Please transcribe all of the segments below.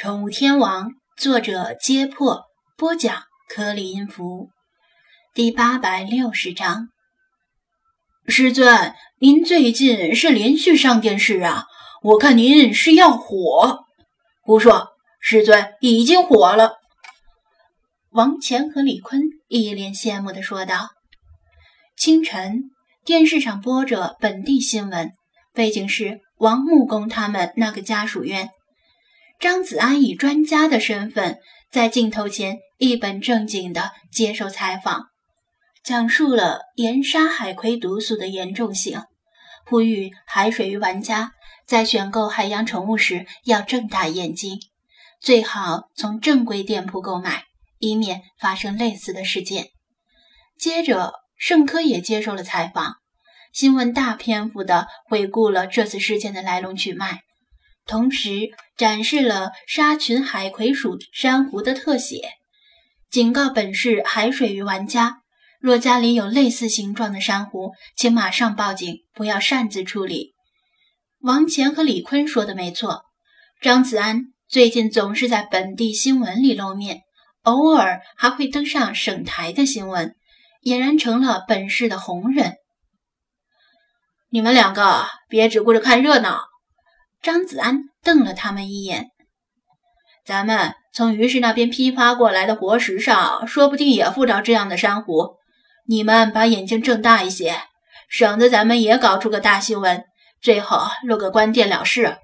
宠物天王，作者：揭破，播讲：颗粒音符，第八百六十章。师尊，您最近是连续上电视啊？我看您是要火。胡说，师尊已经火了。王乾和李坤一脸羡慕地说道。清晨，电视上播着本地新闻，背景是王木工他们那个家属院。张子安以专家的身份在镜头前一本正经地接受采访，讲述了盐沙海葵毒素的严重性，呼吁海水鱼玩家在选购海洋宠物时要睁大眼睛，最好从正规店铺购买，以免发生类似的事件。接着，盛科也接受了采访，新闻大篇幅地回顾了这次事件的来龙去脉。同时展示了沙群海葵属珊瑚的特写，警告本市海水鱼玩家：若家里有类似形状的珊瑚，请马上报警，不要擅自处理。王乾和李坤说的没错，张子安最近总是在本地新闻里露面，偶尔还会登上省台的新闻，俨然成了本市的红人。你们两个别只顾着看热闹。张子安瞪了他们一眼：“咱们从于氏那边批发过来的活石上，说不定也附着这样的珊瑚。你们把眼睛睁大一些，省得咱们也搞出个大新闻，最后落个关店了事。”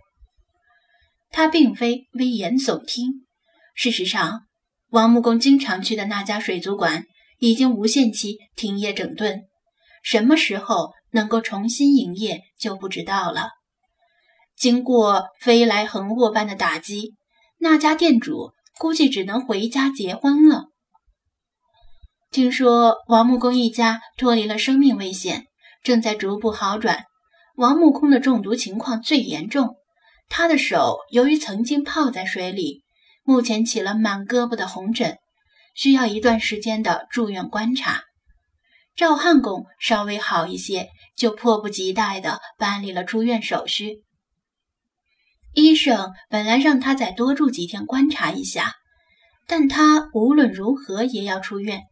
他并非危言耸听。事实上，王木工经常去的那家水族馆已经无限期停业整顿，什么时候能够重新营业就不知道了。经过飞来横祸般的打击，那家店主估计只能回家结婚了。听说王木工一家脱离了生命危险，正在逐步好转。王木工的中毒情况最严重，他的手由于曾经泡在水里，目前起了满胳膊的红疹，需要一段时间的住院观察。赵汉公稍微好一些，就迫不及待地办理了出院手续。医生本来让他再多住几天观察一下，但他无论如何也要出院，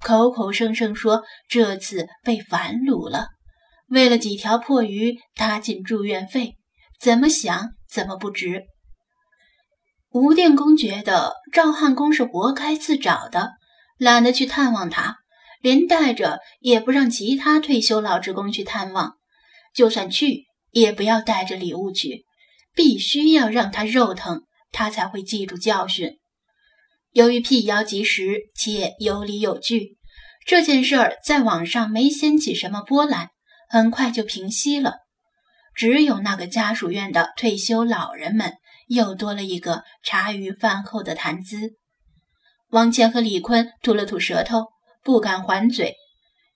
口口声声说这次被反掳了，为了几条破鱼搭进住院费，怎么想怎么不值。吴电工觉得赵汉公是活该自找的，懒得去探望他，连带着也不让其他退休老职工去探望，就算去也不要带着礼物去。必须要让他肉疼，他才会记住教训。由于辟谣及时且有理有据，这件事儿在网上没掀起什么波澜，很快就平息了。只有那个家属院的退休老人们又多了一个茶余饭后的谈资。王乾和李坤吐了吐舌头，不敢还嘴。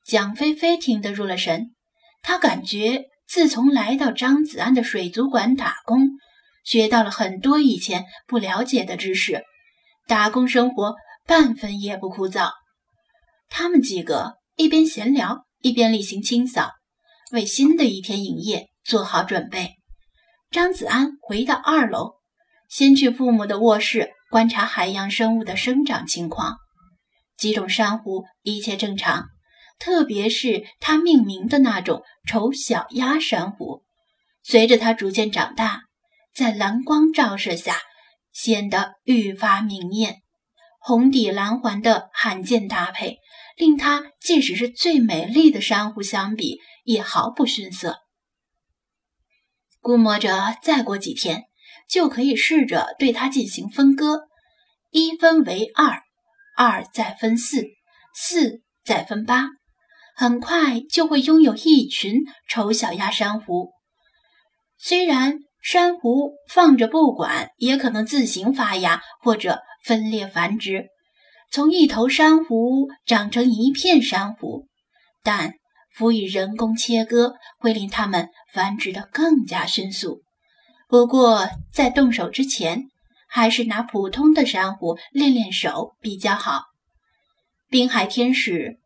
蒋菲菲听得入了神，她感觉。自从来到张子安的水族馆打工，学到了很多以前不了解的知识，打工生活半分也不枯燥。他们几个一边闲聊，一边例行清扫，为新的一天营业做好准备。张子安回到二楼，先去父母的卧室观察海洋生物的生长情况，几种珊瑚一切正常。特别是它命名的那种丑小鸭珊瑚，随着它逐渐长大，在蓝光照射下显得愈发明艳。红底蓝环的罕见搭配，令它即使是最美丽的珊瑚相比，也毫不逊色。估摸着再过几天，就可以试着对它进行分割：一分为二，二再分四，四再分八。很快就会拥有一群丑小鸭珊瑚。虽然珊瑚放着不管，也可能自行发芽或者分裂繁殖，从一头珊瑚长成一片珊瑚，但辅以人工切割，会令它们繁殖得更加迅速。不过在动手之前，还是拿普通的珊瑚练练手比较好。滨海天使。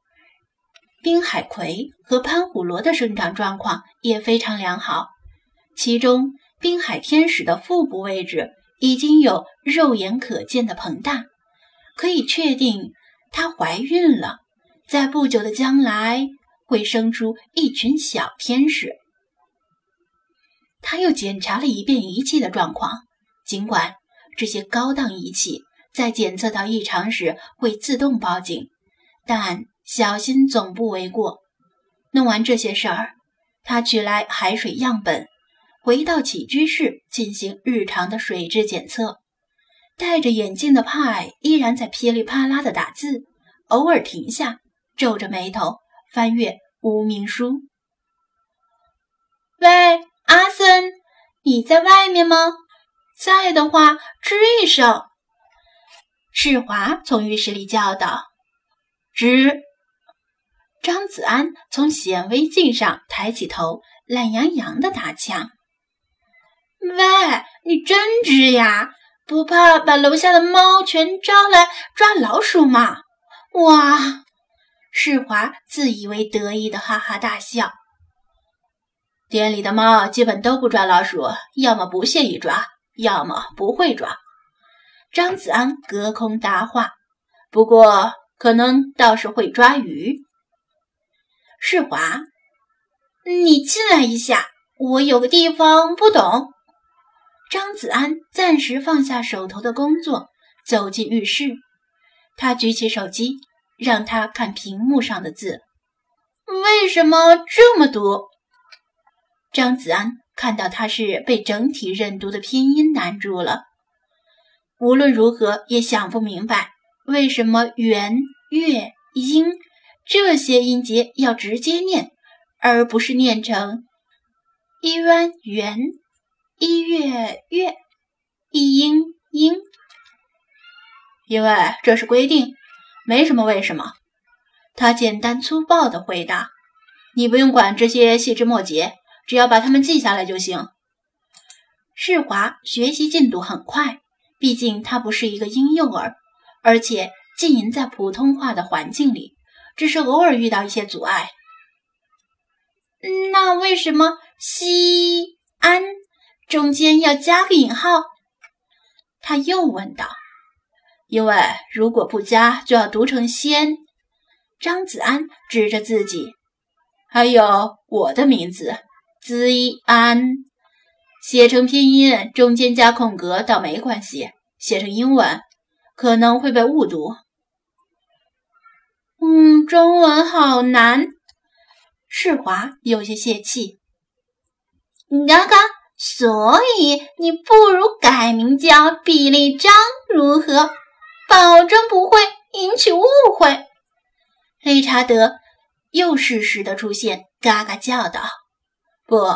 滨海葵和潘虎螺的生长状况也非常良好，其中滨海天使的腹部位置已经有肉眼可见的膨大，可以确定她怀孕了，在不久的将来会生出一群小天使。他又检查了一遍仪器的状况，尽管这些高档仪器在检测到异常时会自动报警，但小心总不为过。弄完这些事儿，他取来海水样本。回到起居室进行日常的水质检测，戴着眼镜的派依然在噼里啪啦的打字，偶尔停下，皱着眉头翻阅无名书。喂，阿森，你在外面吗？在的话，吱一声。世华从浴室里叫道：“吱。”张子安从显微镜上抬起头，懒洋洋的打枪。喂，你真直呀！不怕把楼下的猫全招来抓老鼠吗？哇！世华自以为得意的哈哈大笑。店里的猫基本都不抓老鼠，要么不屑于抓，要么不会抓。张子安隔空搭话。不过，可能倒是会抓鱼。世华，你进来一下，我有个地方不懂。张子安暂时放下手头的工作，走进浴室。他举起手机，让他看屏幕上的字。为什么这么读？张子安看到他是被整体认读的拼音难住了。无论如何也想不明白，为什么元、月、阴这些音节要直接念，而不是念成一弯圆。一月月，一阴阴，因为这是规定，没什么为什么。他简单粗暴地回答：“你不用管这些细枝末节，只要把它们记下来就行。”世华学习进度很快，毕竟他不是一个婴幼儿，而且浸淫在普通话的环境里，只是偶尔遇到一些阻碍。那为什么西安？中间要加个引号，他又问道：“因为如果不加，就要读成仙。”张子安指着自己，还有我的名字子安，写成拼音中间加空格倒没关系，写成英文可能会被误读。嗯，中文好难。世华有些泄气。嘎嘎。所以你不如改名叫比利张如何？保证不会引起误会。理查德又适时的出现，嘎嘎叫道：“不，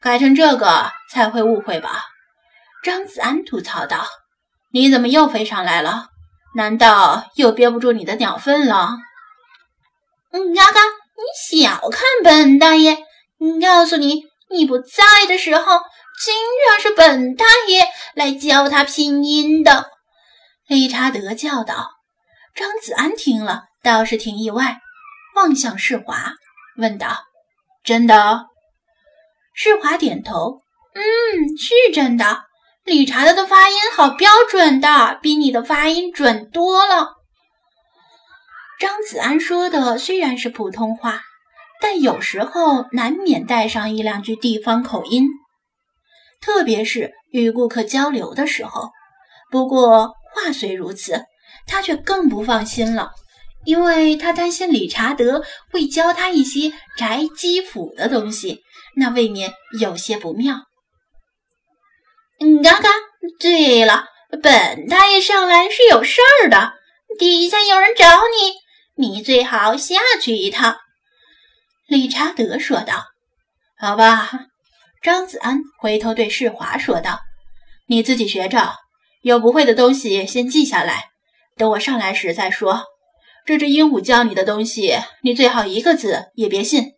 改成这个才会误会吧？”张子安吐槽道：“你怎么又飞上来了？难道又憋不住你的鸟粪了？”嗯，嘎嘎，你小看本大爷！告诉你。你不在的时候，经常是本大爷来教他拼音的。”理查德叫道。张子安听了倒是挺意外，望向世华，问道：“真的？”世华点头：“嗯，是真的。理查德的发音好标准的，比你的发音准多了。”张子安说的虽然是普通话。但有时候难免带上一两句地方口音，特别是与顾客交流的时候。不过话虽如此，他却更不放心了，因为他担心理查德会教他一些宅基辅的东西，那未免有些不妙。嗯嘎嘎，对了，本大爷上来是有事儿的，底下有人找你，你最好下去一趟。理查德说道：“好吧。”张子安回头对世华说道：“你自己学着，有不会的东西先记下来，等我上来时再说。这只鹦鹉教你的东西，你最好一个字也别信。”